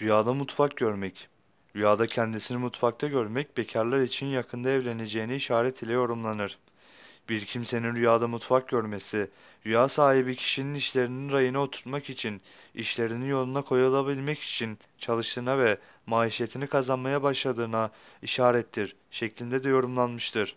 Rüyada mutfak görmek. Rüyada kendisini mutfakta görmek bekarlar için yakında evleneceğini işaret ile yorumlanır. Bir kimsenin rüyada mutfak görmesi, rüya sahibi kişinin işlerinin rayına oturtmak için, işlerini yoluna koyulabilmek için çalıştığına ve maişetini kazanmaya başladığına işarettir şeklinde de yorumlanmıştır.